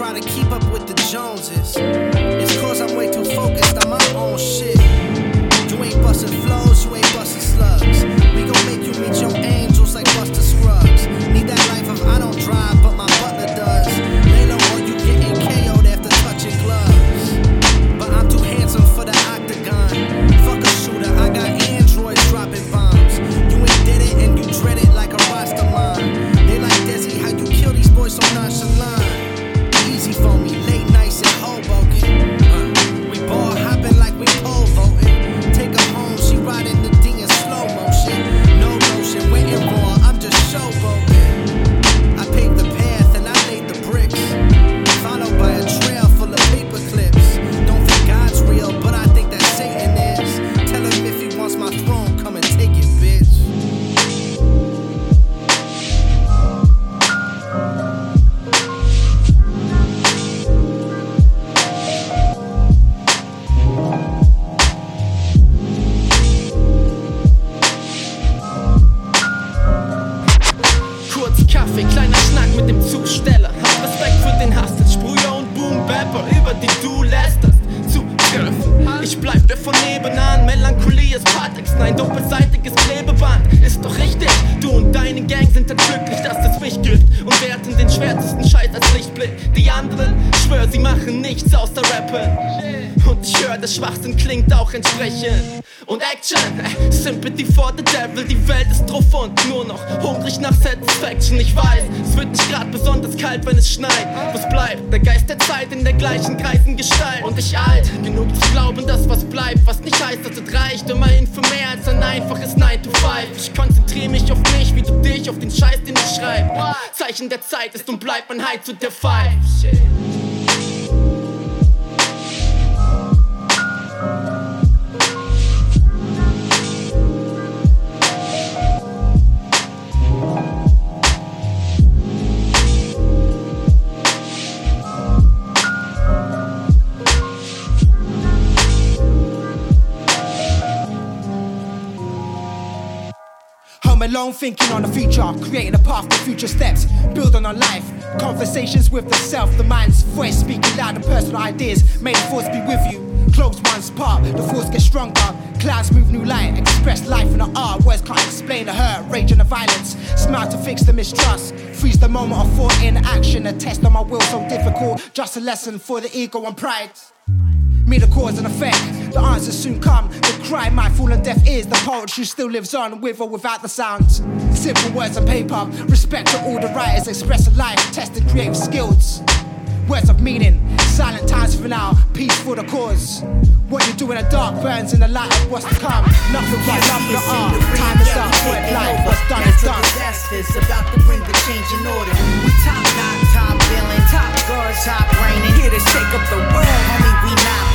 try to keep up with the Joneses. Schwärzesten Scheiß als Lichtblick. Die anderen, schwör, sie machen nichts außer Rappen. Und ich höre, der Schwachsinn klingt auch entsprechend. Und Action, äh, Sympathy for the Devil, die Welt ist drauf und nur noch hungrig nach Satisfaction. Ich weiß, es wird nicht grad besonders kalt, wenn es schneit. Was bleibt? Der Geist der Zeit in der gleichen Kreisen Gestalt. Und ich alt, genug zu glauben, dass was bleibt, was nicht heißt, dass es reicht. Immerhin für mehr als ein einfaches 9 to 5. Ich konzentriere mich auf mich, wie du dich, auf den Scheiß, den ich schreibe. Zeichen der Zeit ist und bleibt mein High zu der Five. Alone, thinking on the future, creating a path to future steps, building on life. Conversations with the self, the mind's voice speaking loud, the personal ideas. May the force be with you. Close one's part, the force gets stronger. Clouds move new light, express life in the art. Words can't explain the hurt, rage and the violence. Smile to fix the mistrust. Freeze the moment of thought in action. A test on my will so difficult. Just a lesson for the ego and pride. Me the cause and effect. The answers soon come. The cry might fall on deaf ears. The poetry still lives on with or without the sounds. Simple words on paper. Respect to all the writers expressing life, testing creative skills. Words of meaning, silent times for now, peace for the cause. What you do in the dark burns in the light of what's to come. Nothing but love for art. Time is up, word life, what's done is done. disasters about to bring the change in order. We top notch, top billing, top guards, top reigning. Here to shake up the world, homie. We not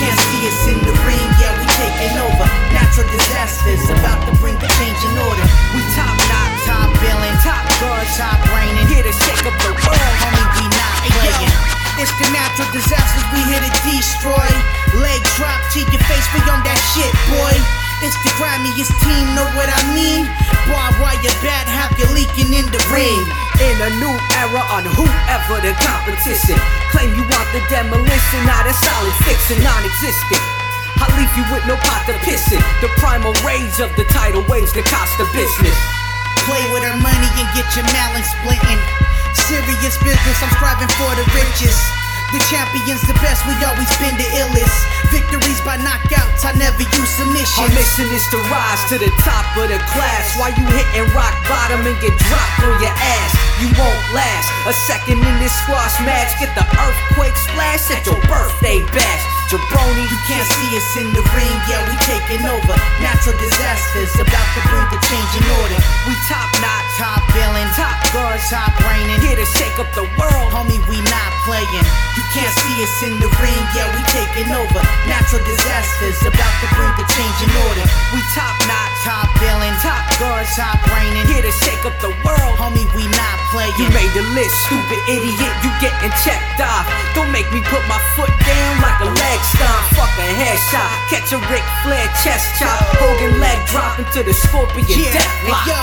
can't see us in the ring, yeah, we taking over. Natural disasters about to bring the change in order. We top notch, top billing, top guards, top reigning. Here to shake up the world, homie. We not playing. It's the natural disasters we here to destroy. Leg drop to your face, we on that shit, boy. It's the grimiest team, know what I mean? Barbed wire bat, have you leaking in the ring. In a new era on whoever the competition. Claim you want the demolition, not a solid fiction, non existent. I leave you with no pot to piss in. The primal rage of the tidal waves that cost the business. Play with her money and get your melon splitting. Serious business, I'm striving for the riches. The champions, the best, we always been the illest. Victories by knockouts, I never use submission. Our mission is to rise to the top of the class. While you hitting rock bottom and get dropped on your ass, you won't last. A second in this squash match, get the earthquake splash at your birthday bash. Jabroni, you can't see us in the ring, yeah, we taking over. Natural disasters, about to bring the change in order. We top notch, top billing, top guards, top reigning. Here to shake up the world, homie, we not playing. You can't see us in the ring, yeah, we taking over. Natural disasters, about to bring the change in order. We top notch, top billing, top guards, top reigning. Here to shake up the world, homie, we not playing. You made the list, stupid idiot, you getting checked off. Don't make me put my foot down like a leg stomp. Fuck a headshot, catch a Ric Flair chest chop. Hogan leg drop into the scorpion yeah, death lock. Yo,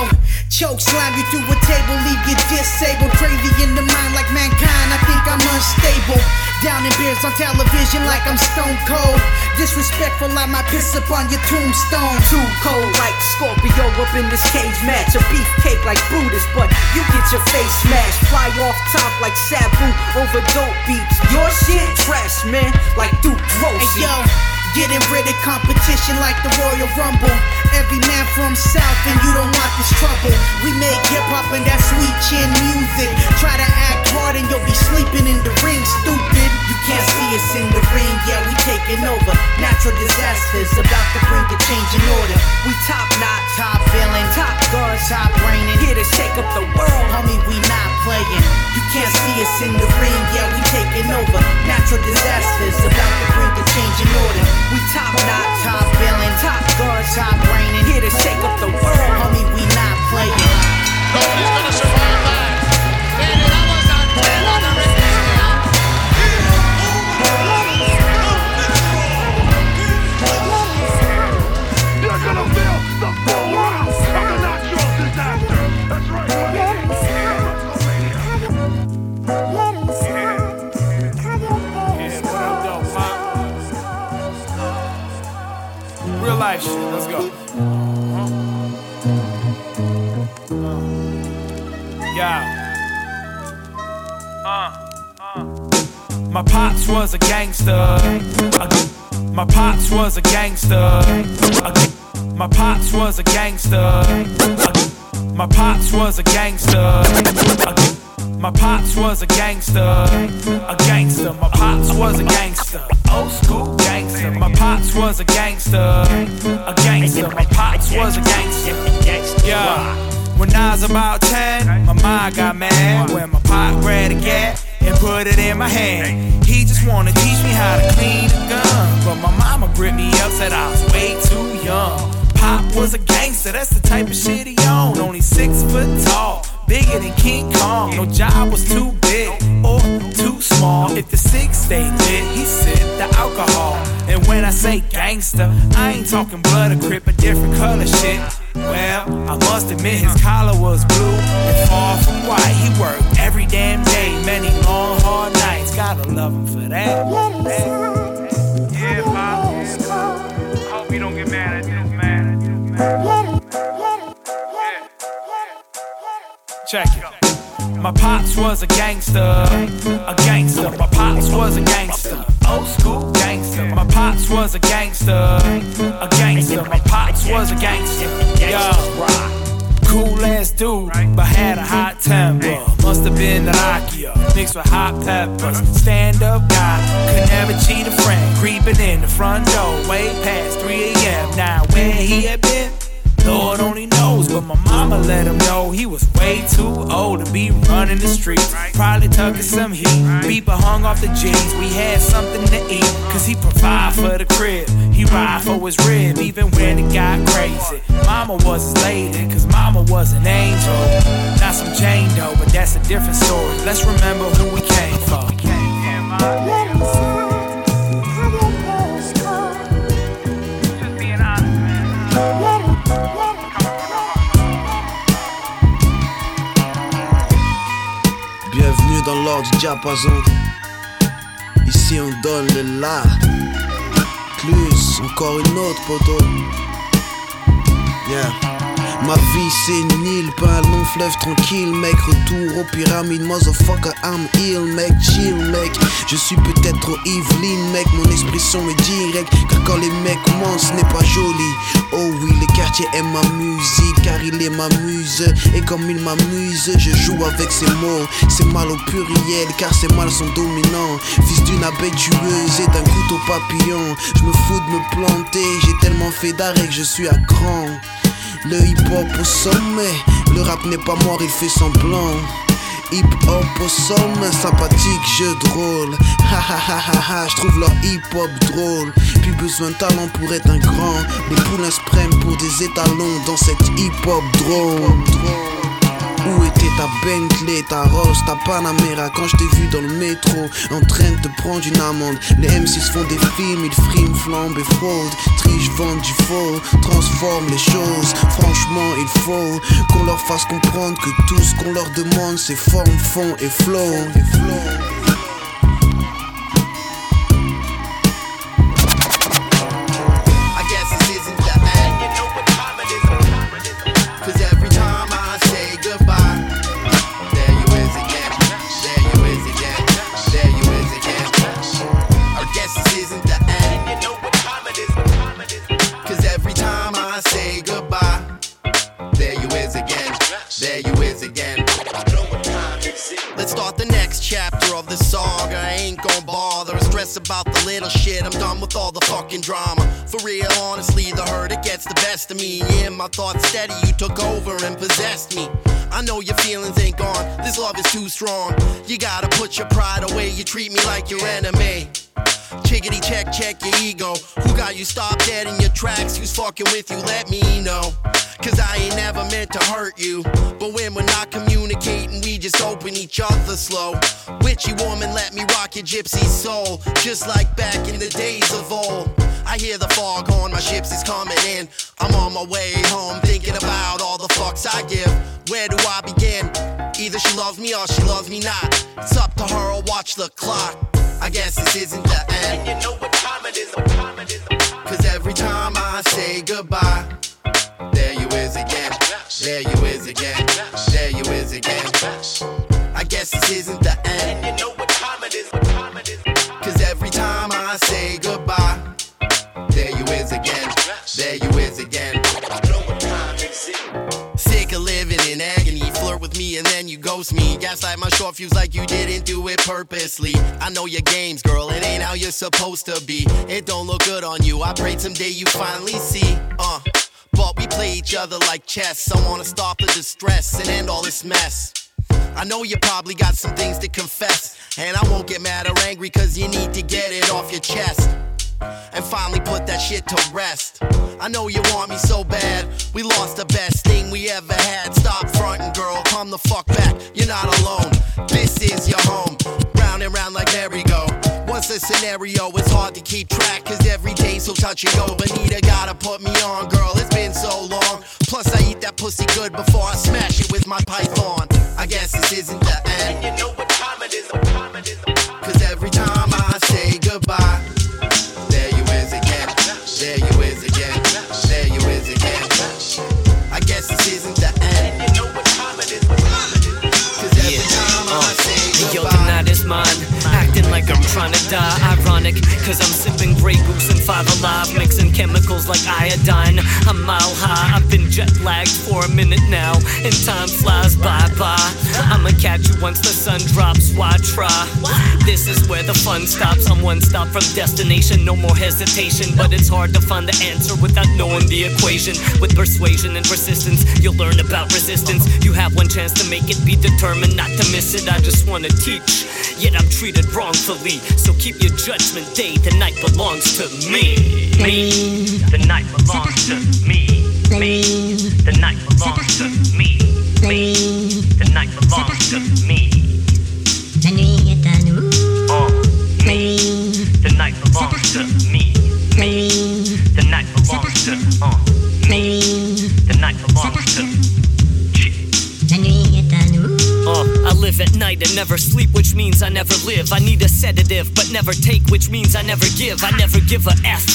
choke slam you through a table, leave you disabled. Crazy in the mind like mankind, I think I'm unstable. Down in beers on television like I'm stone cold. Disrespectful, I might piss up on your tombstone. Too cold like Scorpio up in this cage match. A beefcake like Brutus, but you get your face smashed. Fly off top like Sabu over dope beats. Your shit trash, man, like Duke Droese. Hey, yo. Getting rid of competition like the Royal Rumble. Every man from South, and you don't want this trouble. We make hip hop and that sweet chin music. Try to act hard and you'll be sleeping in the ring, stupid. You can't see us in the ring, yeah, we taking over. Natural disasters about to bring the change in order. We top notch, top billing, top guards, top reigning. Here to shake up the world, homie, we not playing. You can't see us in the ring, yeah, we taking over. Natural disasters about to bring the change in order. We top notch, top billing, top guards, top reigning. Here to shake up the world, homie, we not playing. Was a gangster. My pops was a gangster. My pops was a gangster. My pops was a gangster. My pops was a gangster. A gangster. My pops was a gangster. Old school gangster. My pops was a gangster. A gangster. My pops was a gangster. Yeah. When I was about 10, my mom got mad when my pop grabbed a gat and put it in my hand. He just wanna teach me how to clean a gun, but my mama gripped me up, said I was way too young. Pop was a gangster, that's the type of shit he owned. Only six foot tall, bigger than King Kong. No job was too big or too small. If the six stayed lit, he sipped the alcohol. And when I say gangster, I ain't talking blood or crip, a different color shit. Well, I must admit his collar was blue and far from white. He worked every damn day, many long hard nights. Gotta love him for that. Yeah, Pop. Hope you don't get mad at this, man. Check it. My pops was a gangster, a gangster. My pops was a gangster, old school gangster. My pops was a gangster, a gangster. My pops was a gangster, yo. Cool ass dude, but had a hot temper. Must have been the Nokia mixed with hot peppers. Stand up guy, could never cheat a friend. Creeping in the front door, way past 3 a.m. Now where he had been. Lord only knows, but my mama let him know he was way too old to be running the streets. Probably tucking some heat. Beeper hung off the jeans. We had something to eat, cause he provide for the crib. He ride for his rib, even when it got crazy. Mama was his lady, cause mama was an angel. Not some Jane though, but that's a different story. Let's remember who we came for. Du diapason. Ici on donne le la. Plus, encore une autre poteau. Yeah. Ma vie c'est une île, pas un long fleuve tranquille, mec. Retour aux pyramides, motherfucker, I'm ill, mec. Chill, mec. Je suis peut-être trop Evelyn, mec. Mon expression est directe, car quand les mecs mentent, ce n'est pas joli. Oh oui, le quartier aime ma musique, car il est ma muse. Et comme il m'amuse, je joue avec ses mots. C'est mal au pluriel, car ces mâles sont dominants. Fils d'une abeille tueuse et d'un couteau papillon. Je me fous de me planter, j'ai tellement fait d'arrêt que je suis à cran. Le hip-hop au sommet, le rap n'est pas mort, il fait semblant. Hip-hop au sommet, sympathique, jeu drôle. Ha ha ha ha ha, je trouve leur hip-hop drôle. Plus besoin de talent pour être un grand. Les poulains se prennent pour des étalons dans cette hip-hop drôle. Où était ta Bentley, ta Rolls, ta Panamera quand je t'ai vu dans le métro en train de te prendre une amende. Les M6 font des films, ils friment, flambent et fraudent. Triche, vendent du faux, transforment les choses. Franchement il faut qu'on leur fasse comprendre que tout ce qu'on leur demande c'est forme, fond et flow, little shit. I'm done with all the fucking drama. For real, honestly, the hurt it gets the best of me. Yeah, my thoughts steady, you took over and possessed me. I know your feelings ain't gone. This love is too strong. You gotta put your pride away. You treat me like your enemy. Chickity check, check your ego. Who got you stopped dead in your tracks? Who's fucking with you? Let me know. Cause I ain't never meant to hurt you. But just open each other slow. Witchy woman, let me rock your gypsy soul. Just like back in the days of old. I hear the fog horn, my ships is coming in. I'm on my way home, thinking about all the fucks I give. Where do I begin? Either she loves me or she loves me not. It's up to her, I'll watch the clock. I guess this isn't the end. And you know what time it is, what time it is. Cause every time I say goodbye, there you is again. There you is again. Again. I guess this isn't the end. And you know what time it is, what time it is. Cause every time I say goodbye, there you is again. There you is again. Sick of living in agony flirt with me and then you ghost me. Gaslight my short fuse like you didn't do it purposely. I know your games, girl, it ain't how you're supposed to be. It don't look good on you. I prayed someday you finally see. Uh, but we play each other like chess. I wanna stop the distress and end all this mess. I know you probably got some things to confess. And I won't get mad or angry, cause you need to get it off your chest and finally put that shit to rest. I know you want me so bad. We lost the best thing we ever had. Stop fronting, girl. Come the fuck back. You're not alone. This is your home. Round and round like merry-go. A scenario, it's hard to keep track. Cause every day's so touch and go. Benita gotta put me on, girl. It's been so long. Plus, I eat that pussy good before I smash it with my python. I guess this isn't the like iodine. I'm mile high, I've been jet lagged for a minute now, and time flies by bye. I'ma catch you once the sun drops, why try? This is where the fun stops. I'm one stop from destination, no more hesitation. But it's hard to find the answer without knowing the equation. With persuasion and persistence, you'll learn about resistance. You have one chance to make it, be determined not to miss it. I just wanna teach, yet I'm treated wrongfully. So keep your judgment day. The night belongs to me. Me. The night belongs to me. Me. The night belongs to me. Me. The night belongs to me. Live at night and never sleep, which means I never live. I need a sedative, but never take, which means I never give. I never give a F.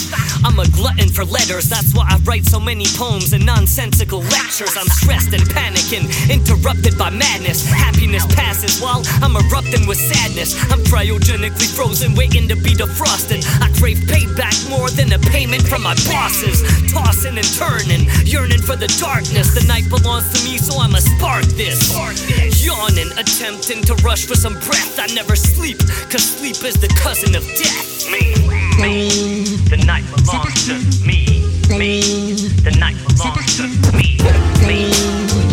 I'm a glutton for letters, that's why I write so many poems and nonsensical lectures. I'm stressed and panicking, interrupted by madness. Happiness passes while I'm erupting with sadness. I'm cryogenically frozen, waiting to be defrosted. I crave payback more than a payment from my bosses. Tossing and turning, yearning for the darkness. The night belongs to me, so I'ma spark this. Yawning, attempting to rush for some breath. I never sleep, cause sleep is the cousin of death. Me, me, the night belongs to me. Me, the night belongs to me. Me,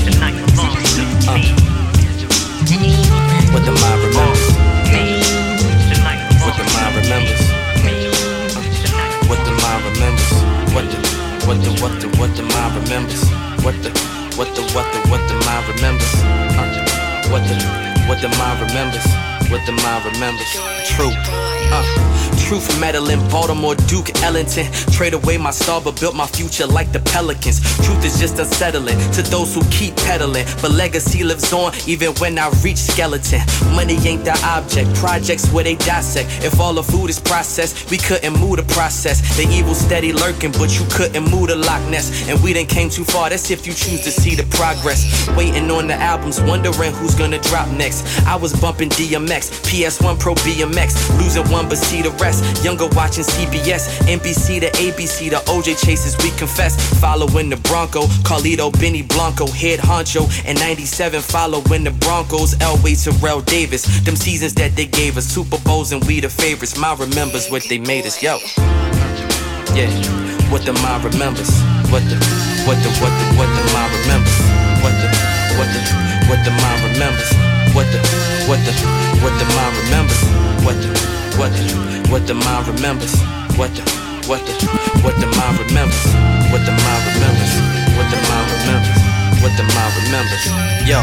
the night belongs to me. What the mind remembers. Me, the night What the mind remembers. Me, what the mind remembers. What the what the what the what the mind remembers. What the what the what the what the mind remembers. What the what the mind remembers. What the mind remembers. True. Uh, true from Medellin, Baltimore, Duke, Ellington. Trade away my star, but built my future like the Pelicans. Truth is just unsettling to those who keep peddling. But legacy lives on even when I reach skeleton. Money ain't the object, projects where they dissect. If all the food is processed, we couldn't move the process. The evil steady lurking, but you couldn't move the Loch Ness. And we done came too far, that's if you choose to see the progress. Waiting on the albums, wondering who's gonna drop next. I was bumping DMX, PS1 Pro BMX, losing one but see the rest. Younger watching CBS, NBC to ABC, the OJ chases we confess. Following the Bronco, Carlito, Benny Blanco, head honcho, and 97 following the Broncos, Elway, Terrell Davis. Them seasons that they gave us, Super Bowls and we the favorites. My remembers what they made us, yo. Yeah, what the mind remembers. What the, what the, what the, what the mind remembers. What the, what the, what the mind remembers. What the, what the, what the mind remembers. What the, what the, what the mind remembers. What the, what the, what the mind remembers. What the mind remembers. What the mind remembers. What the mind remembers. Yo.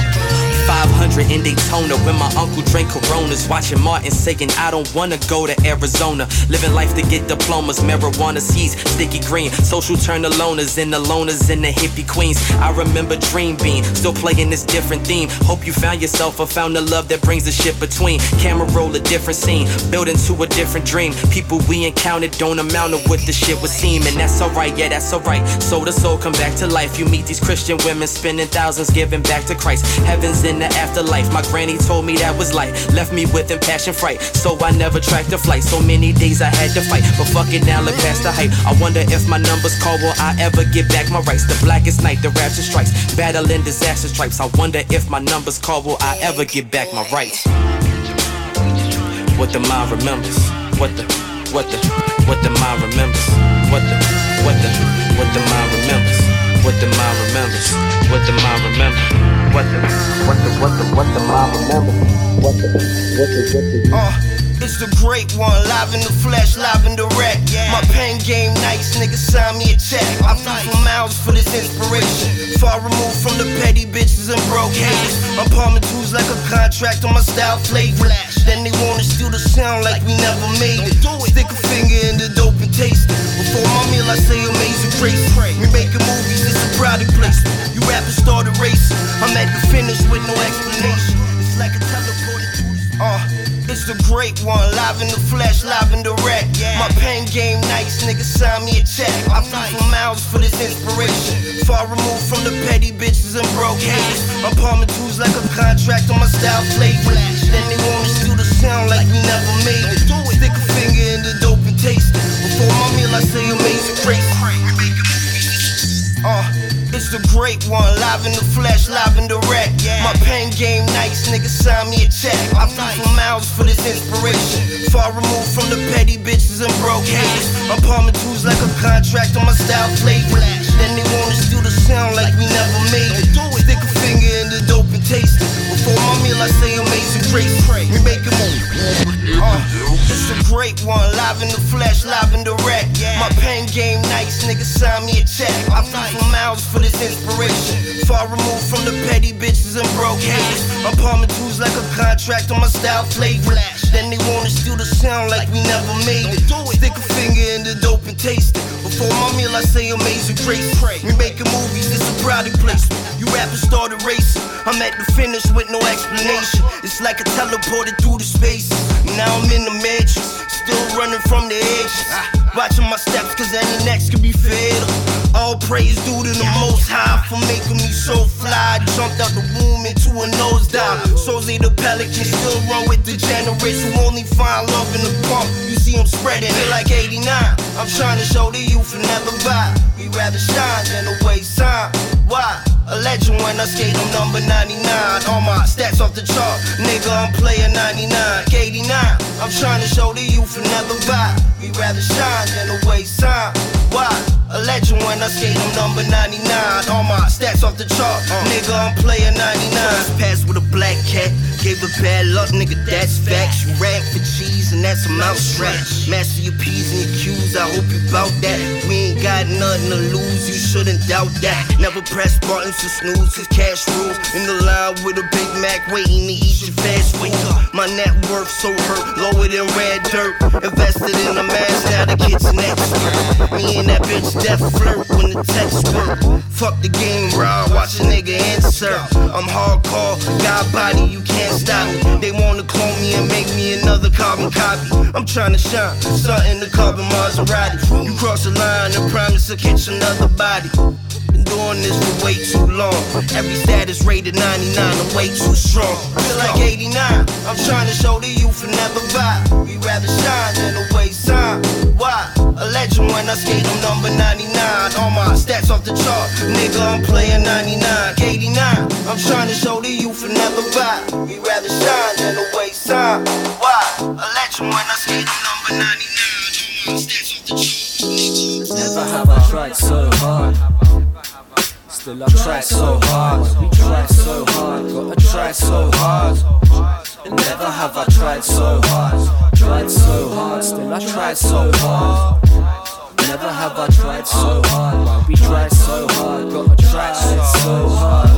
500 in Daytona when my uncle drank Coronas. Watching Martin saying, I don't wanna go to Arizona. Living life to get diplomas, marijuana seeds, sticky green. Social turn to loners and the loners and the hippie queens. I remember Dream still playing this different theme. Hope you found yourself or found the love that brings the shit between. Camera roll a different scene, build into a different dream. People we encountered don't amount to what the shit would seem. And that's alright, yeah, that's alright. Soul to soul come back to life. You meet these Christian women spending thousands giving back to Christ. Heaven's in the afterlife. My granny told me that was light. Left me with impassioned fright. So I never tracked a flight. So many days I had to fight. But fuck it now, look past the hype. I wonder if my numbers call, will I ever get back my rights? The blackest night, the rapture strikes. Battling disaster stripes. I wonder if my numbers call, will I ever get back my rights? What the mind remembers. What the, what the, what the mind remembers. What the, what the, what the mind remembers. What the mind remembers. What the mind remembers. What the, what the, what the, what the mind remembers. What the, what the, what the. Uh, it's the great one, live in the flesh, live in the direct. My pain game nice, nigga sign me a check. I flew for miles for this inspiration. Far removed from the petty bitches and broke haters. I'm palming tools like a contract on my style flavor. Then they wanna steal the sound like we never made it. Stick a finger in the dope and taste it. Before my meal, I say amazing grace. We making movies, it's a product placement. You rappers started racing. I'm at the finish with no explanation. It's like a teleported uh, it's the great one, live in the flesh, live in the direct. My pen game nice, nigga sign me a check. I flew for miles for this inspiration. Far removed from the petty bitches and broke haters. I'm palming tools like a contract on my style flavor. Then they wanna steal the sound like we never made it. Stick a finger in the dope and taste it. Before my meal, I say amazing grace. Uh, it's the great one, live in the flesh, live in the direct. My pain game nice, nigga sign me a check. I flew for miles for this inspiration. Far removed from the petty bitches and broke haters. I'm palming tools like a contract on my style flavor. Then they wanna steal the sound like we never made it. Stick a finger in the taste it. Before my meal, I say amazing grace. We make a move. Uh, it's a great one, live in the flesh, live in the direct. My pen game nice, nigga sign me a check. I flew for miles for this inspiration. Far removed from the petty bitches and broke haters. I'm palming tools like a contract on my style flavor. Then they wanna steal the sound like we never made it. Stick a finger in the dope and taste it. Before my meal, I say amazing grace. We making movies, this a product placement. You rappers started racing. I'm at the finish with no explanation. It's like a teleported through the space. Now I'm in the matrix, still running from the edges. Watching my steps, cause any next could be fatal. All praise due to the most high for making me so fly. Jumped out the womb into a nosedive. Sozy the pelican still run with degenerates who only find love in the pump. You see them spreading it like 89. I'm trying to show the youth and never buy. We rather shine than a waste time. Why? A legend when I skate on number 99. All my stats off the chart. Nigga, I'm player 99. 89. I'm trying to show the youth another vibe. We rather shine than a waste time. Why? A legend when I skate on number 99. All my stats off the chart. Uh. Nigga, I'm player 99. Pass with a black cat. Gave a bad luck, nigga, that's facts. You rag for cheese and that's a stretch. Master your P's and your Q's, I hope you bout that. We ain't got nothing to lose, you shouldn't doubt that. Never press buttons to snooze, cause cash rules. In the line with a Big Mac, waiting to eat your fast food. My net worth so hurt, lower than red dirt. Invested in a mask, now the kid's next. Me and that bitch death flirt when the text work. Fuck the game, raw, watch a nigga answer. I'm hardcore, got body, you can't stop. They wanna clone me and make me another carbon copy. I'm trying to shine, something to carbon Maserati. You cross the line and promise to catch another body. Doing this for way too long. Every status rated 99, I'm way too strong. Feel like 89, I'm trying to show the youth and never buy. We rather shine than a waste time. Why? A legend when I skate on number 99. All my stats off the chart. Nigga, I'm player 99. 89, I'm trying to show the youth and never buy. We rather shine than a waste time. Why? A legend when I skate on number 99. All my stats off the chart. Never have I tried so hard. Still I try so hard. We try so hard. Gotta try so hard. And Never have I tried so hard. Tried so hard. Still I try so hard. Never have I tried so hard. We try so hard. Gotta try so hard.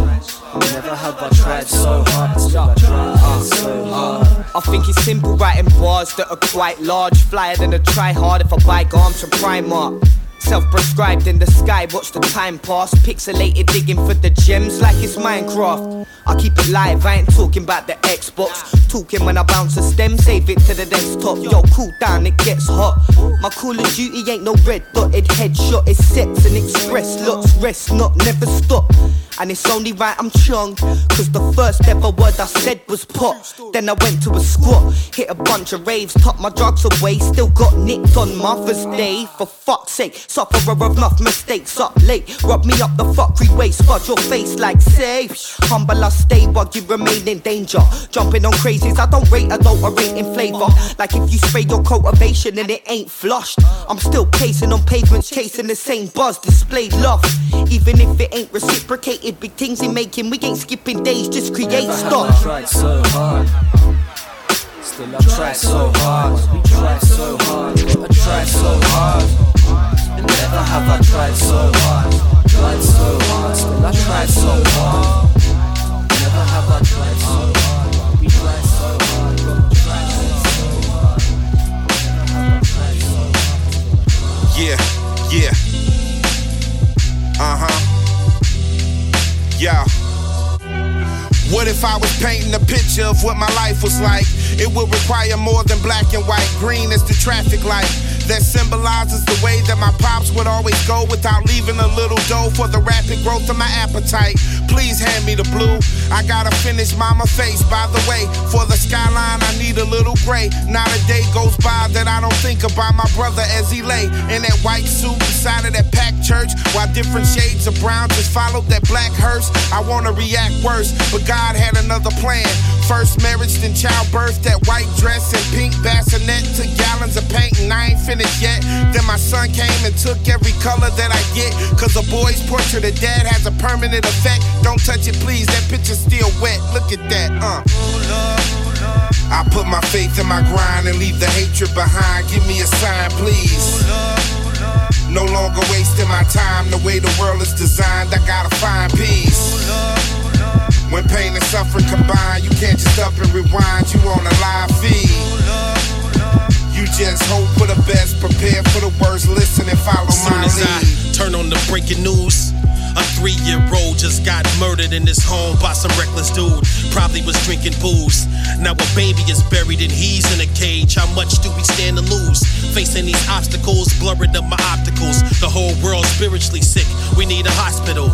Never have I tried so hard. Still I so hard. I think it's simple writing bars that are quite large. Flyer than a try hard if I buy garms from Primark. Self-prescribed in the sky, watch the time pass. Pixelated digging for the gems like it's Minecraft. I keep it live, I ain't talking about the Xbox. Talking when I bounce a stem, save it to the desktop. Yo, cool down, it gets hot. My Call of Duty ain't no red dotted headshot. It's sets and express looks, rest not, never stop. And it's only right I'm chung. Cause the first ever word I said was pop. Then I went to a squat, hit a bunch of raves, took my drugs away. Still got nicked on Mother's Day. For fuck's sake, sufferer of enough mistakes. Up late, rub me up the fuckery way, spud your face like safe. Humble I stay while you remain in danger. Jumping on crazies, I don't rate adulterating flavor. Like if you spray your cultivation and it ain't flushed. I'm still pacing on pavements, chasing the same buzz, displayed love. Even if it ain't reciprocated, big things in making, we ain't skipping days, just create Never have stuff. I tried so hard. Still I try so hard. We try so hard. Gotta try so hard. Never have I tried so hard. Tried so hard. Still I try so hard. Never have I tried so hard. We try so hard. Gotta try so hard. Never have I tried so hard. Yeah, yeah. Uh huh. Yeah. What if I was painting a picture of what my life was like? It would require more than black and white. Green is the traffic light that symbolizes the way that my pops would always go without leaving a little dough for the rapid growth of my appetite. Please hand me the blue. I gotta finish mama face. By the way, for the skyline, I need a little gray. Not a day goes by that I don't think about my brother as he lay in that white suit beside of that packed church while different shades of brown just followed that black hearse. I wanna react worse, but God had another plan. First marriage, then childbirth, that white dress and pink bassinet took gallons of paint and I ain't finished yet. Then my son came and took every color that I get. Cause a boy's portrait of dad has a permanent effect. Don't touch it, please, that picture's still wet. Look at that, uh. I put my faith in my grind and leave the hatred behind. Give me a sign, please. No longer wasting my time the way the world is designed. I gotta find peace. When pain and suffering combine, you can't just up and rewind. You on a live feed. You just hope for the best, prepare for the worst, listen and follow As soon my as lead. I turn on the breaking news, three year old just got murdered in his home by some reckless dude. Probably was drinking booze. Now a baby is buried and he's in a cage. How much do we stand to lose? Facing these obstacles, blurring up my opticals. The whole world spiritually sick. We need a hospital.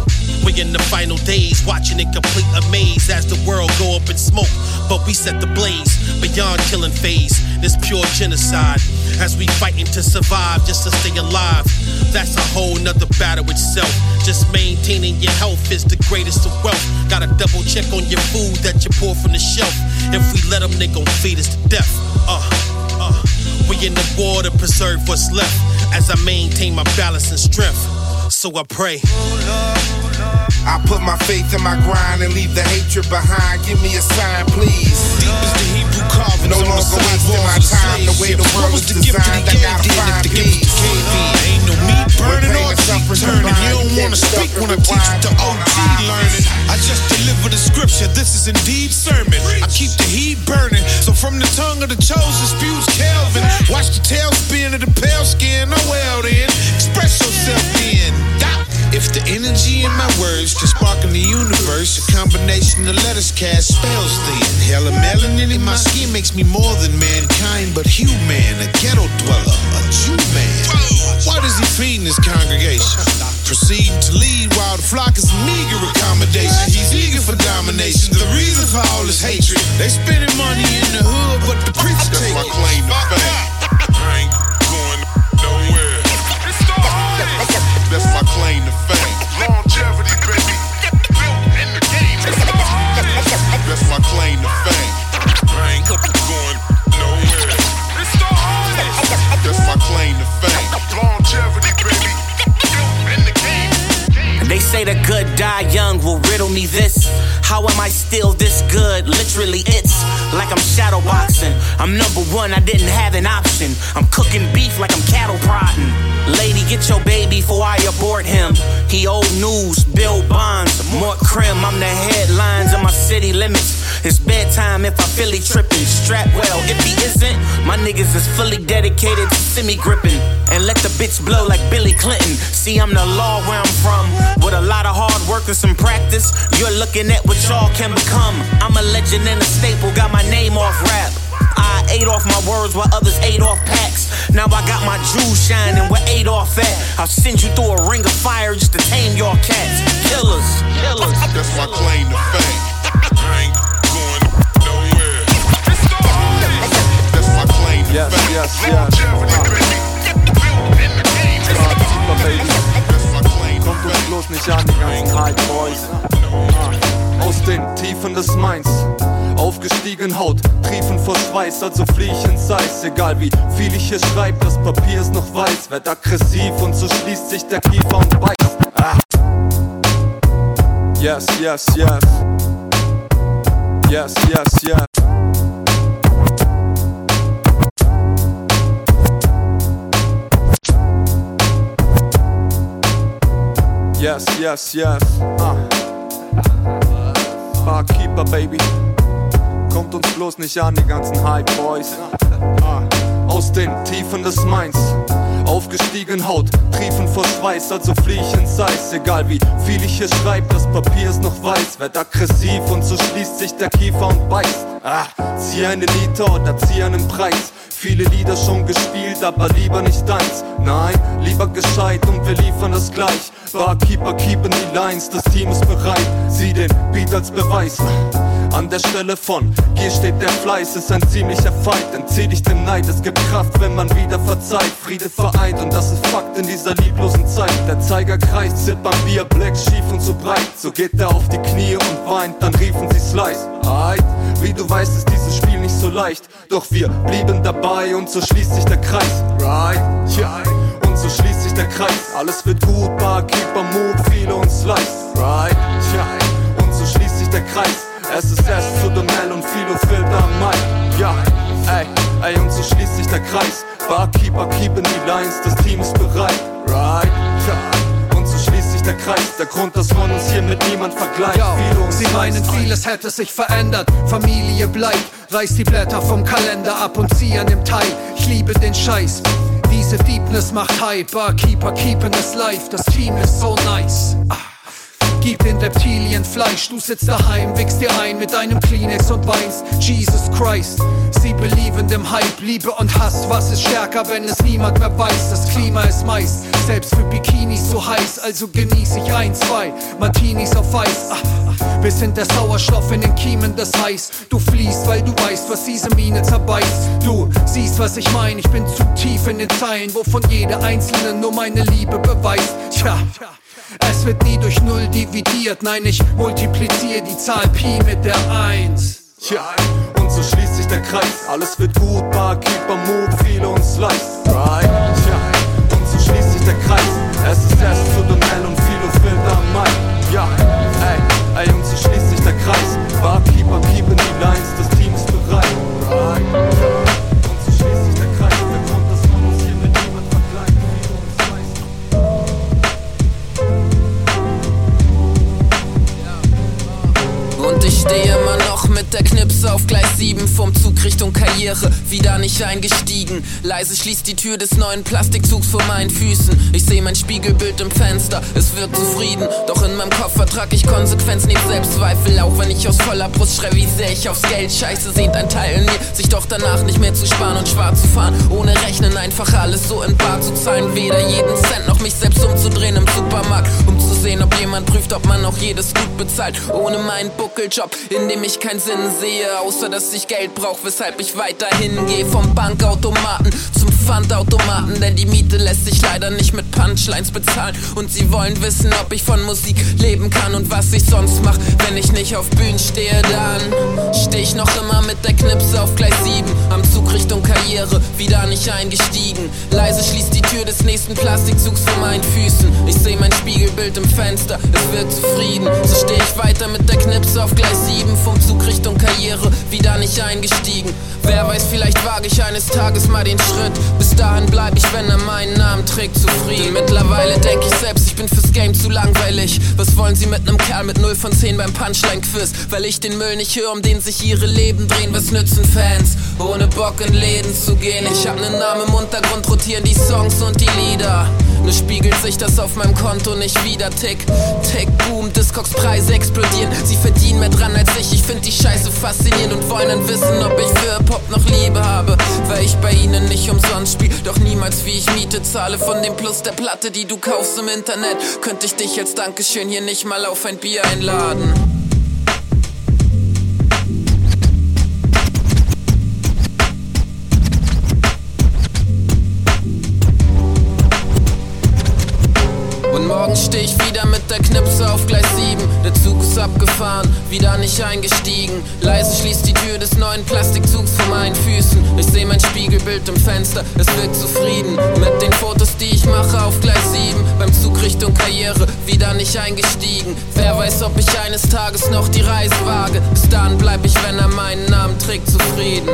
We in the final days, watching in complete amaze as the world go up in smoke. But we set the blaze beyond killing phase. This pure genocide as we fighting to survive just to stay alive. That's a whole nother battle itself. Just maintaining your health is the greatest of wealth. Gotta double check on your food that you pour from the shelf. If we let them, they gon' feed us to death. Uh, uh. We in the war to preserve what's left as I maintain my balance and strength. So I pray. I put my faith in my grind and leave the hatred behind. Give me a sign, please. Deep as the Hebrew carvings no longer wasting my time. The way the world is was the gift designed, I gotta find peace. was caved in? Ain't no meat burning or turning. You don't wanna speak when I teach the OT learning. I just deliver the scripture. This is indeed sermon. I keep the heat burning. So from the tongue of the chosen spews Calvin. Watch the tail spin of the pale skin. Oh well then. Express yourself then. Dot. If the energy in my words can spark in the universe, a combination of letters cast spells then. Hella melanin in my skin makes me more than mankind, but human, a ghetto dweller, a Jew man. Why does he feed in his congregation? Proceeding I'm number one, I didn't have an option. I'm cooking beef like I'm cattle prodding. Lady, get your baby before I abort him. He old news, Bill Bonds, more crim. I'm the headlines of my city limits. It's bedtime if I feel he tripping. Strap well, if he isn't, my niggas is fully dedicated to semi gripping. And let the bitch blow like Billy Clinton. See, I'm the law where I'm from. With a lot of hard work and some practice, you're looking at what y'all can become. I'm a legend and a staple, got my name off rap. I ate off my words while others ate off packs. Now I got my jewels shining where Adolf at. I'll send you through a ring of fire just to tame your cats. Killers, killers. That's my claim to fame. I ain't going nowhere. That's my claim to Yes, fame. yes, yes. Longevity, baby. Built in the game. Super Baby. That's my claim to Kommt uns bloß nicht an, die ganzen Hype Boys. Ah. Aus den Tiefen des Mainz. Aufgestiegen Haut, triefen vor Schweiß, also flieh ich ins Eis. Egal wie viel ich hier schreib, das Papier ist noch weiß. Werd aggressiv und so schließt sich der Kiefer und beißt. Ah. Yes, yes, yes. Yes, yes, yes. Yes, yes, yes. Ah. Barkeeper, Baby. Kommt uns bloß nicht an, die ganzen Hype Boys. Aus den Tiefen des Mainz. Aufgestiegen Haut, triefen vor Schweiß, also flieh ich ins Eis. Egal wie viel ich hier schreib, das Papier ist noch weiß. Werd aggressiv und so schließt sich der Kiefer und beißt. Ah, zieh eine Liter oder zieh einen Preis. Viele Lieder schon gespielt, aber lieber nicht deins. Nein, lieber gescheit und wir liefern das gleich. Barkeeper keepen die Lines, das Team ist bereit. Sieh den Beat als Beweis. An der Stelle von hier steht der Fleiß, ist ein ziemlicher Fight. Entzieh dich dem Neid, es gibt Kraft, wenn man wieder verzeiht. Friede vereint und das ist Fakt in dieser lieblosen Zeit. Der Zeiger kreist, Zip am Bier, Black schief und so breit. So geht er auf die Knie und weint, dann riefen sie Slice. Aight, wie du weißt, ist dieses Spiel nicht so leicht. Doch wir blieben dabei und so schließt sich der Kreis. Right, ja. Und so schließt sich der Kreis. Alles wird gut, Barkeeper, Move, viele und Slice. Right, ja. Und so schließt sich der Kreis. Es ist S zu the Mel und Philo Filter am Mic. Ja, ey, ey, und so schließt sich der Kreis. Barkeeper keepen die Lines, das Team ist bereit. Right, ja. Und so schließt sich der Kreis. Der Grund, dass man uns hier mit niemand vergleicht. Yo, sie meinen, vieles hätte sich verändert. Familie bleibt, reiß die Blätter vom Kalender ab und zieh an dem Teil. Ich liebe den Scheiß. Diese Deepness macht Hype, Barkeeper keeping es live. Das Team ist so nice. Ah. Gib den Reptilien Fleisch, du sitzt daheim, wickst dir ein mit deinem Kleenex und weinst. Jesus Christ, sie belieben dem Hype, Liebe und Hass. Was ist stärker, wenn es niemand mehr weiß? Das Klima ist meist selbst für Bikinis so heiß, also genieß ich ein, zwei Martinis auf Eis. Ah, ah, bis hin der Sauerstoff in den Kiemen des Heiß. Du fließt, weil du weißt, was diese Mine zerbeißt. Du siehst, was ich mein, ich bin zu tief in den Zeilen, wovon jede einzelne nur meine Liebe beweist. Tja. Es wird nie durch Null dividiert, nein, ich multipliziere die Zahl Pi mit der Eins. Ja, und so schließt sich der Kreis. Alles wird gut, Barkeeper, Move, viele uns leicht. Right? Tja, und so schließt sich der Kreis. Es ist erst zu den N und uns will am Mai. Ja, ey, ey, und so schließt sich der Kreis. Stehe immer noch mit der Knipse auf Gleis 7 vom Zug Richtung Karriere, wieder nicht eingestiegen. Leise schließt die Tür des neuen Plastikzugs vor meinen Füßen. Ich sehe mein Spiegelbild im Fenster, es wird zufrieden. Doch in meinem Kopf vertrag ich Konsequenz neben Selbstzweifel. Auch wenn ich aus voller Brust schreie, wie sehr ich aufs Geld scheiße, sehnt ein Teil in mir, sich doch danach nicht mehr zu sparen und schwarz zu fahren. Ohne Rechnen einfach alles so in Bar zu zahlen. Weder jeden Cent noch mich selbst umzudrehen im Supermarkt, um zu sehen, ob jemand prüft, ob man auch jedes gut bezahlt. Ohne meinen Buckeljob in dem ich keinen Sinn sehe, außer dass ich Geld brauch, weshalb ich weiterhin gehe. Vom Bankautomaten zum Pfandautomaten, denn die Miete lässt sich leider nicht mit Punchlines bezahlen. Und sie wollen wissen, ob ich von Musik leben kann und was ich sonst mach, wenn ich nicht auf Bühnen stehe. Dann steh ich noch immer mit der Knipse auf Gleis 7, am Zug Richtung Karriere, wieder nicht eingestiegen. Leise schließt die Tür des nächsten Plastikzugs vor meinen Füßen. Ich seh mein Spiegelbild im Fenster, es wird zufrieden. So steh ich weiter mit der Knipse auf Gleis 7 vom Zug Richtung Karriere, wieder nicht eingestiegen. Wer weiß, vielleicht wage ich eines Tages mal den Schritt. Bis dahin bleib ich, wenn er meinen Namen trägt, zufrieden. Mittlerweile denk ich selbst, ich bin fürs Game zu langweilig. Was wollen sie mit nem Kerl mit 0 von 10 beim Punchline-Quiz? Weil ich den Müll nicht höre, um den sich ihre Leben drehen. Was nützen Fans, ohne Bock in Läden zu gehen? Ich hab nen Namen im Untergrund, rotieren die Songs und die Lieder. Nur spiegelt sich das auf meinem Konto nicht wieder. Tick, tick, boom, Discogs Preise explodieren. Sie verdienen mehr dran als ich. Ich find die Scheiße faszinierend und wollen dann wissen, ob ich für Hip-Hop noch Liebe habe. Weil ich bei ihnen nicht umsonst spiel. Doch niemals wie ich Miete zahle von dem Plus der Platte, die du kaufst im Internet. Könnte ich dich als Dankeschön hier nicht mal auf ein Bier einladen. Abgefahren, wieder nicht eingestiegen. Leise schließt die Tür des neuen Plastikzugs vor meinen Füßen. Ich seh mein Spiegelbild im Fenster, es wirkt zufrieden. Mit den Fotos, die ich mache auf Gleis 7. Beim Zug Richtung Karriere, wieder nicht eingestiegen. Wer weiß, ob ich eines Tages noch die Reise wage. Bis dann bleib ich, wenn er meinen Namen trägt, zufrieden.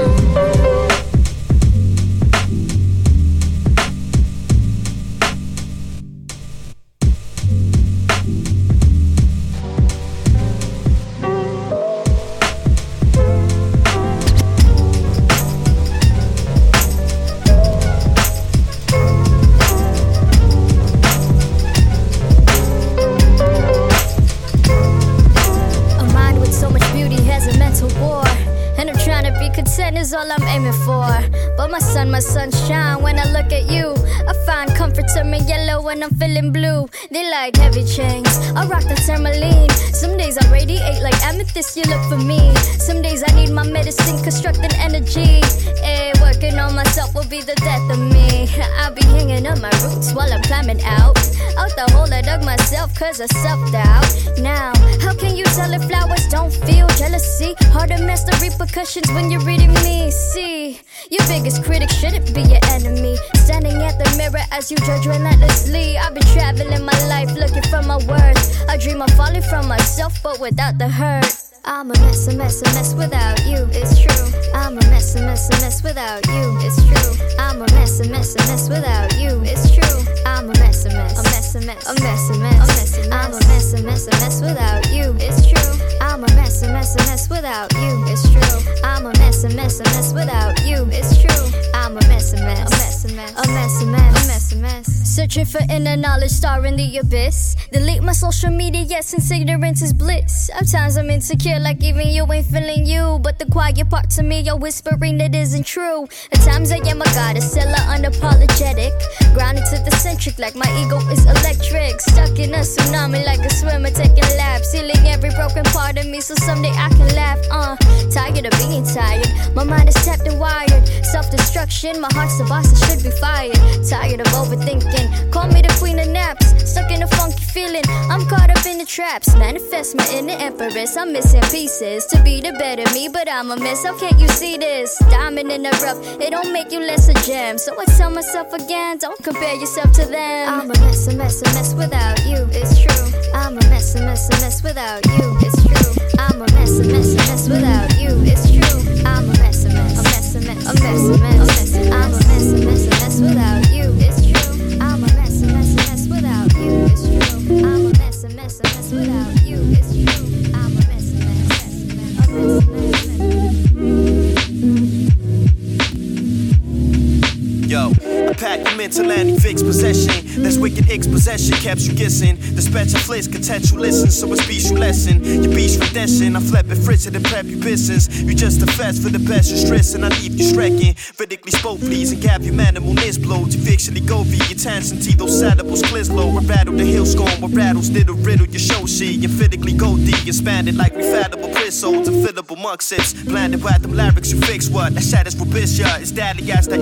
When I'm feeling blue. They like heavy chains, I rock the tourmaline. Some days I radiate like amethyst, you look for me. Some days I need my medicine, constructing energy. Eh, working on myself will be the death of me. I'll be hanging on my roots while I'm climbing out. Out the hole I dug myself, cause I self doubt. Now, how can you tell if flowers don't feel jealousy? Hard to master repercussions when you're reading me. See, your biggest critic shouldn't be you judge relentlessly. I've been traveling my life looking for my worth. I dream of falling from myself, but without the hurt. I'm a mess, a mess, a mess without you. It's true. I'm a mess, a mess, a mess without you. It's true. I'm a mess, a mess, a mess without you. It's true. I'm a mess, a mess, a mess mess, a mess, a mess, a mess. I'm a mess, a mess, a mess without you. It's true. I'm a mess, a mess, a mess without you. It's true. I'm a mess, a mess, a mess without you. It's true. I'm a mess, a mess, a mess, a mess, a mess, a mess, a mess, a mess. Searching for inner knowledge, star in the abyss. Delete my social media, yes, since ignorance is bliss. At times I'm insecure, like even you ain't feeling you. But the quiet parts of me are whispering that isn't true. At times I am a goddess, still unapologetic. Grounded to the centric, like my ego is electric. Stuck in a tsunami, like a swimmer taking laps. Healing every broken part me, so someday I can laugh. Uh, tired of being tired. My mind is tapped and wired. Self destruction, my heart's a boss, I should be fired. Tired of overthinking. Call me the queen of naps. Stuck in a funky feeling. I'm caught up in the traps. Manifest my inner empress. I'm missing pieces to be the better me, but I'm a mess. How can't you see this? Diamond in the rough, it don't make you less a gem. So I tell myself again, don't compare yourself to them. I'm a mess, a mess, a mess without you. It's true. I'm a mess, a mess, a mess without you. It's true. I'm a mess, a mess, a mess without you. It's true. I'm a mess, a mess, a mess, a mess, a mess. I'm a mess, a mess, a mess without you. It's true. I'm a mess, a mess, a mess without you. It's true. I'm a mess, a mess, a mess a mess, a mess, Yo, I pack your mental and fix possession. That's wicked expossession, kept you guessing. Special flicks, content you listen, so it's beast you lesson. Your beast redemption, I flip it, fritz it, and prep your business. You just a fast for the best, you're stressing, I leave you strecking. Vertically spoke, please, and gap your manimal blow. To fictionally go via your tension, those syllables, clears low. We rattle the hill scorn, we rattles, little riddle, your show sheet. And physically go deep, expanded like refattable crystals and fillable mug sips. Blinded by them lyrics, you fix what? That shit is yeah. It's daddy ass, the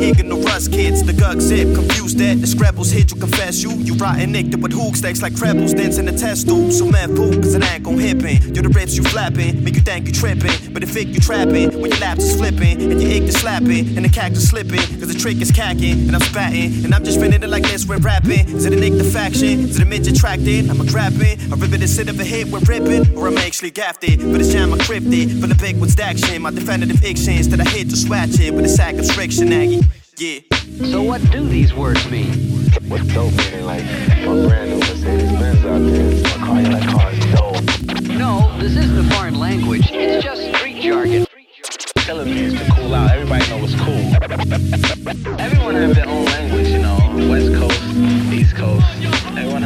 rust kids, the gug zip, confused that the scrabbles hit you, confess you. You rotten nicked with hook stacks like trebles, dancing the test tube. So man, fool, cause it ain't gon' hippin'. You're the rips you flapping, make you think you trippin'. But the fake you trapping, when your laps is flipping, and your ick is slapping, and the cactus slipping, cause the trick is cacking, and I'm spatting, and I'm just spinning it like this, we're rapping. Is it a nick the faction? Is it a midget attracted? I'm a I rip it instead of a hit, we're ripping, or I'm actually gaffed it. But it's jam, I crypted, for the big one's action, my definitive actions that I hit to swatch it with a sack of friction, Aggie. Yeah. So what do these words mean? What's dope meaning? Like my brand new Mercedes Benz out there. My car, you like cars dope. No, this isn't a foreign language. It's just street jargon. Killer means to cool out. Everybody know what's cool. Everyone have their own language, you know. West Coast, East Coast.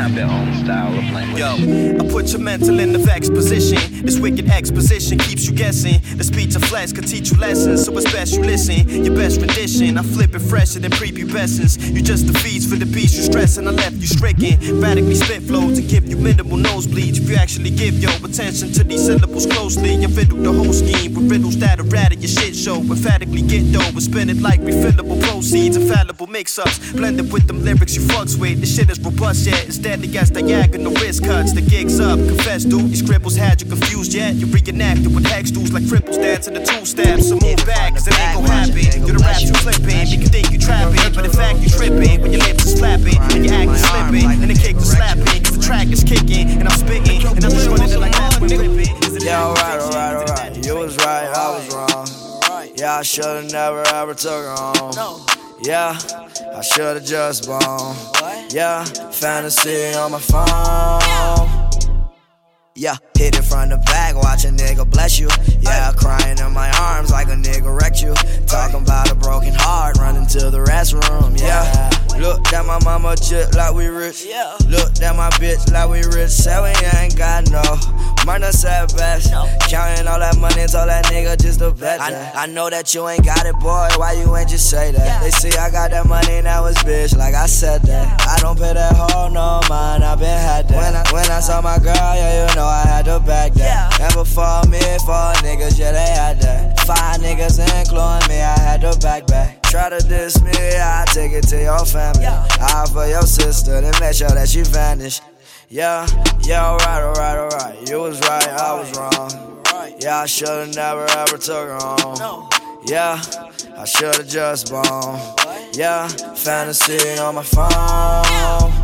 Have their own style of language. Yo, I put your mental in the vex position. This wicked exposition keeps you guessing. The speech of flesh could teach you lessons, so it's best you listen. Your best rendition, I flip it fresher than prepubescence. You just the feeds for the beast you stressing. I left you stricken. Radically spit flows and give you minimal nosebleeds. If you actually give your attention to these syllables closely, you fiddle the whole scheme with riddles that are out your shit show. Emphatically get dough and spend it like refillable proceeds. Infallible mix ups, blended with them lyrics you fucks with. This shit is robust, yeah. It's deadly as diagonal wrist cuts. The gig's up, confess, dude. These scribbles had you confused yet. You reenacted with hex dudes like cripples dancing the two steps. So move back, cause it ain't gon' happen. You're the rap you flipping. You can think you trapping, but in fact you tripping. When your lips are slapping, and your act is slipping, and the kick is slapping. Cause the track is kicking, and I'm spitting, and I'm just running it like that when ripping. Yeah, alright, alright, alright. You was right, I was wrong. Yeah, I should've never ever took her home. Yeah, I should've just blown. Yeah, fantasy on my phone. Yeah, hit it from the back, watch a nigga bless you. Yeah, crying in my arms like a nigga wrecked you. Talking about a broken heart, running to the restroom. Yeah, look at my mama chip like we rich. Yeah. Look at my bitch like we rich. Say we ain't got no money, said best. Counting all that money, told that nigga just bet that. I, I know that you ain't got it, boy. Why you ain't just say that? They see I got that money, now it's bitch, like I said that. I don't pay that hoe no mind, I been had that. When I, when saw my girl, yeah, you know I had to back that. And before me, four niggas, yeah, they had that. Five niggas including me, I had to back back. Try to diss me, I take it to your family. I for your sister, then make sure that she vanished. Yeah, yeah, alright, alright, alright. You was right, I was wrong. Yeah, I should've never ever took her home. Yeah, I should've just blown. Yeah, fantasy on my phone.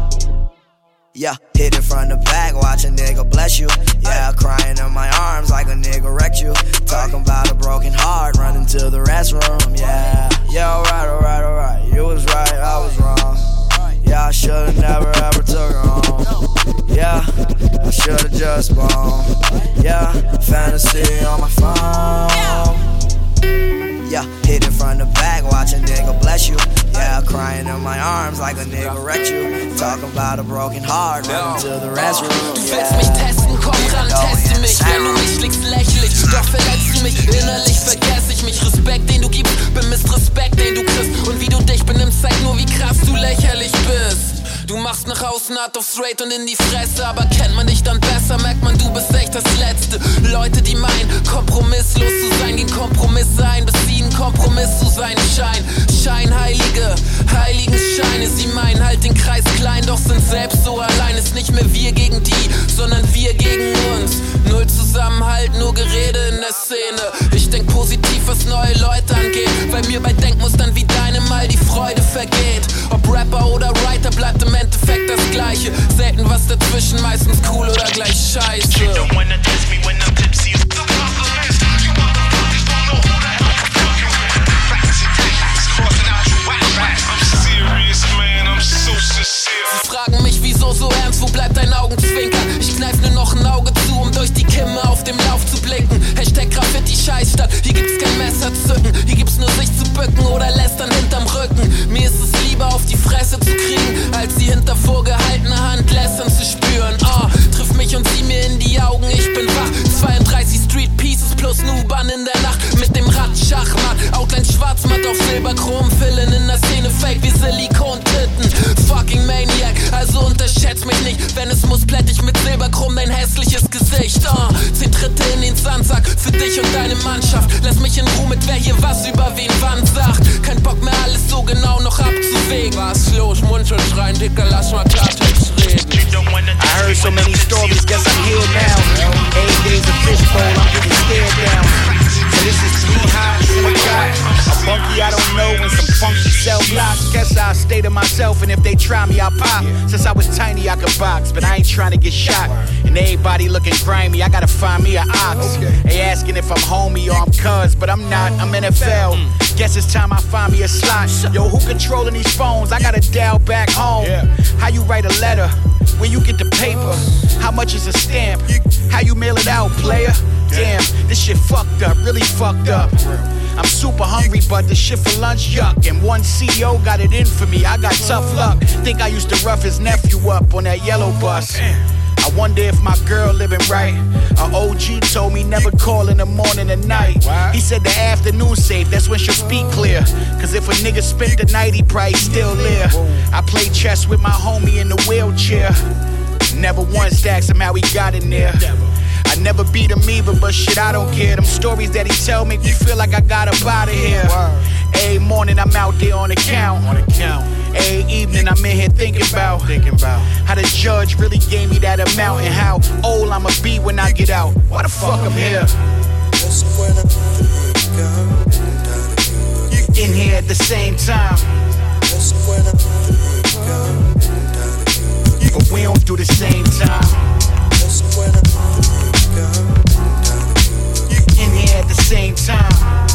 Yeah, hit it from the back, watch a nigga bless you. Yeah, crying in my arms like a nigga wrecked you. Talking about a broken heart, running to the restroom. Yeah, yeah, alright, alright, alright. You was right, I was wrong. Yeah, I should've never ever took her home. Yeah, I should've just bombed. Yeah, fantasy on my phone. Yeah, hit it from the back, watch a nigga bless you. Yeah, crying in my arms like a nigga wrecked you. Talking about a broken heart, running to the restroom. Du willst mich testen, komm ran, teste mich. Wenn du mich schlägst, lächlich. Doch verletzt du mich innerlich, vergess ich mich. Respekt, den du gibst, bemisst Respekt, den du kriegst. Und wie du dich benimmst, zeigt nur, wie krass du lächerlich bist. Du machst nach außen hart auf straight und in die Fresse, aber kennt man dich dann besser, merkt man, du bist echt das Letzte. Leute, die meinen, kompromisslos zu sein, gehen sie ein Kompromiss zu sein scheinen. Scheinheilige, Heiligenscheine, sie meinen halt den Kreis klein, doch sind selbst so allein. Ist nicht mehr wir gegen die, sondern wir gegen uns. Null Zusammenhalt, nur Gerede in der Szene. Ich denk positiv, was neue Leute angeht, weil mir bei Denkmustern wie deinem mal die Freude vergeht. Ob Rapper oder Writer Gleiche. Selten was dazwischen, meistens cool oder gleich scheiße. Sie fragen mich, wieso so ernst, wo bleibt dein Augenzwinkern? Ich kneif nur noch ein Auge zu, um durch die Kimme auf dem Lauf zu blinken. Hashtag Graffiti Scheißstadt, hier gibt's kein Messer zücken. Hier gibt's nur sich zu bücken oder lästern hinterm Rücken. Mir ist es lieber auf die Fresse zu kriegen, als sie hinter vorgehaltener Augen, ich bin wach. 32 Street Pieces plus Nuban in der Nacht mit dem Rad Schachmatt. Outline schwarzmatt auf Silberchrom, Fillen in der Szene fake wie Silikontitten. Fucking Maniac, also unterschätz mich nicht. Wenn es muss, plätt ich mit Silberchrom dein hässliches Gesicht. Oh, zehn Tritte in den Sandsack für dich und deine Mannschaft. Lass mich in Ruhe mit wer hier was über wen wann sagt. Kein Bock mehr alles so genau noch abzuwägen. Was los, Mundschutz schreien, Dicker, lass mal Klartext reden. I heard so many stories, guess I'm here now. Eight days of fishbowl, I'm getting scared down. So this is three highs in a guy. A funky I don't know and some funky cell blocks. Guess I stay to myself and if they try me, I'll pop. Since I was tiny, I could box, but I ain't trying to get shot. And everybody looking grimy, I gotta find me an ox. They asking if I'm homie or I'm cuz, but I'm not, I'm NFL. Mm. Guess it's time I find me a slot. Yo, who controlling these phones? I gotta dial back home. How you write a letter? When you get the paper, how much is a stamp? How you mail it out, player? Damn, this shit fucked up, really fucked up. I'm super hungry, but the shit for lunch yuck. And one CEO got it in for me. I got tough luck. Think I used to rough his nephew up on that yellow bus. I wonder if my girl living right. A OG told me never call in the morning and night. He said the afternoon safe, that's when she'll speak clear. Cause if a nigga spent the night, he probably still there. I play chess with my homie in the wheelchair. Never once asked him how he got in there. I never beat him either, but shit, I don't care. Them stories that he tell make me feel like I got up out of here. Every morning I'm out there on the count. On the count. Every evening I'm in here thinking about, thinking about how the judge really gave me that amount and how old I'ma be when I get out. Why the fuck I'm here? In here at the same time. But we don't do the same time. In here at the same time.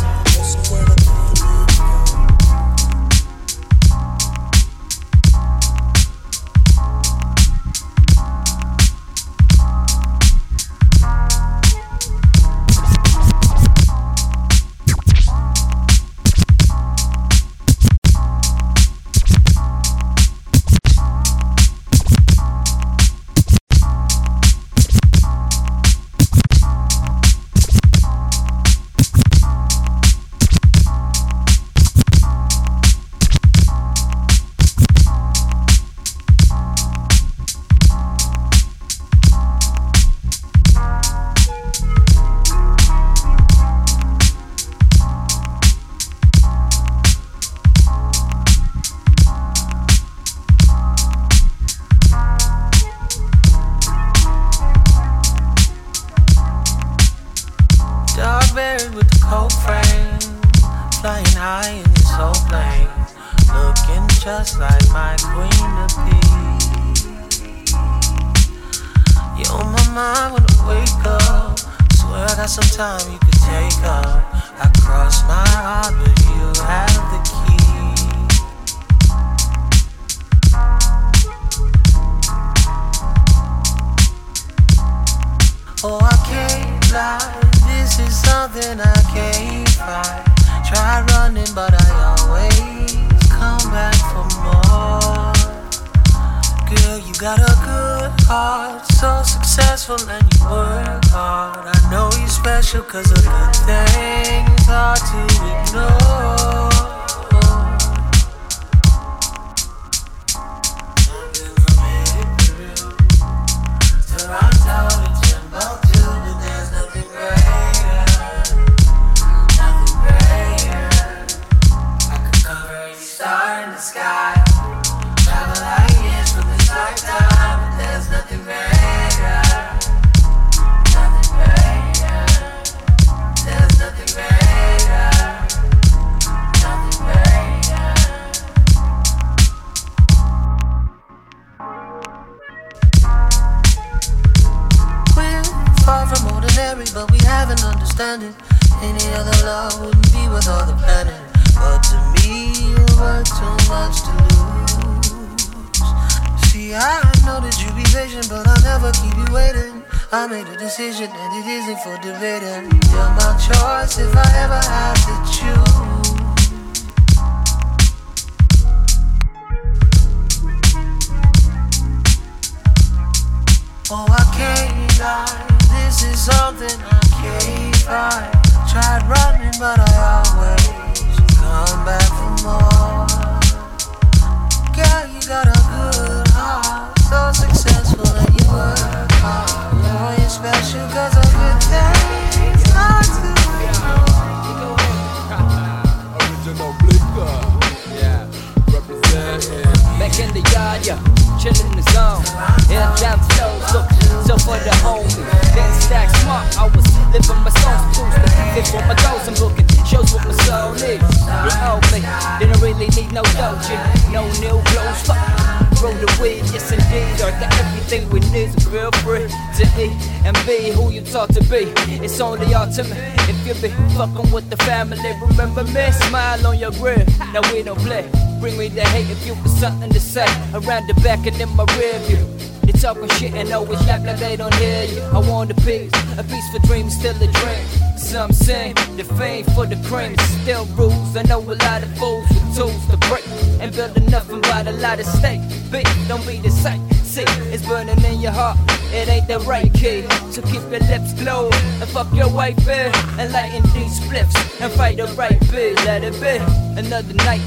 No doji, no new clothes. Fuck, roll the weed, yes indeed. I got everything we need, so feel free to eat and be who you taught to be. It's only ultimate if you be fucking with the family. Remember me, smile on your grill. Now we don't play. Bring me the hate if you got something to say. Around the back and in my rear view. Talking shit and always act like they don't hear you. I want a piece, a piece for dreams, still a dream. Some say the fame for the cream still rules. I know a lot of fools with tools to break and building nothing but a lot of stake. Big, don't be the same. See, it's burning in your heart. It ain't the right key. So keep your lips closed and fuck your white bear and lighten these flips and fight the right bit. Let it be another night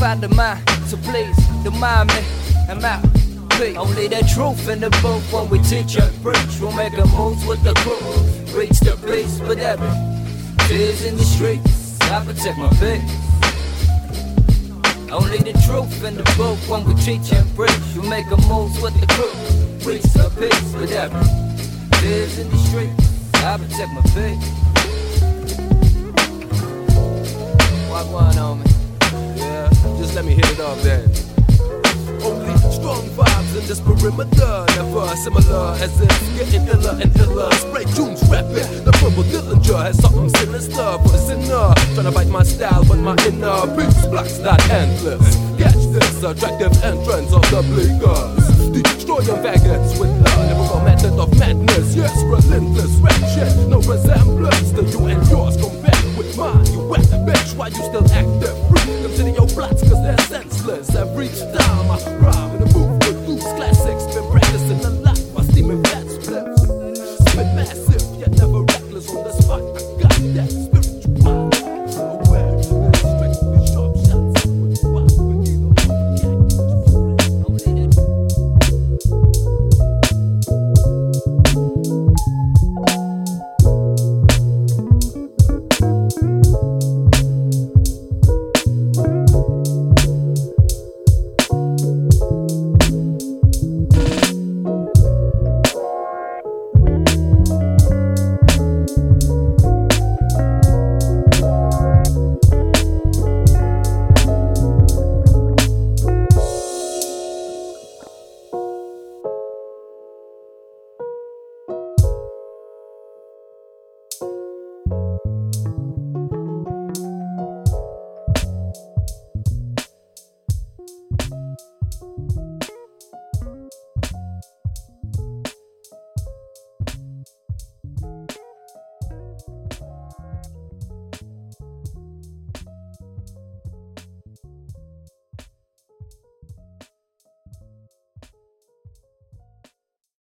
find the mind. So please, mind me. I'm out. Peace. Only the truth in the book when we teach and preach. We'll make a move with the crew. Reach the peace, but every tears in the streets. I protect my peace. Only the truth in the book when we teach and preach. You make a move with the crew. Reach the peace, but every tears in the streets. I protect my peace. What going on, me? Yeah, just let me hit it off then. In this perimeter, never similar as if getting iller and iller. Spray tunes rapping, the purple Dillinger has something sinister for the sinner. Tryna bite my style, but my inner peace blocks that endless. Catch this attractive entrance of the blinkers. Destroying faggots with the lyrical method of madness. Yes, relentless rap shit, no resemblance to you and yours compared with mine. You whack bitch, why you still active? Consider your plots cause they're senseless. Every time I rise classics. Been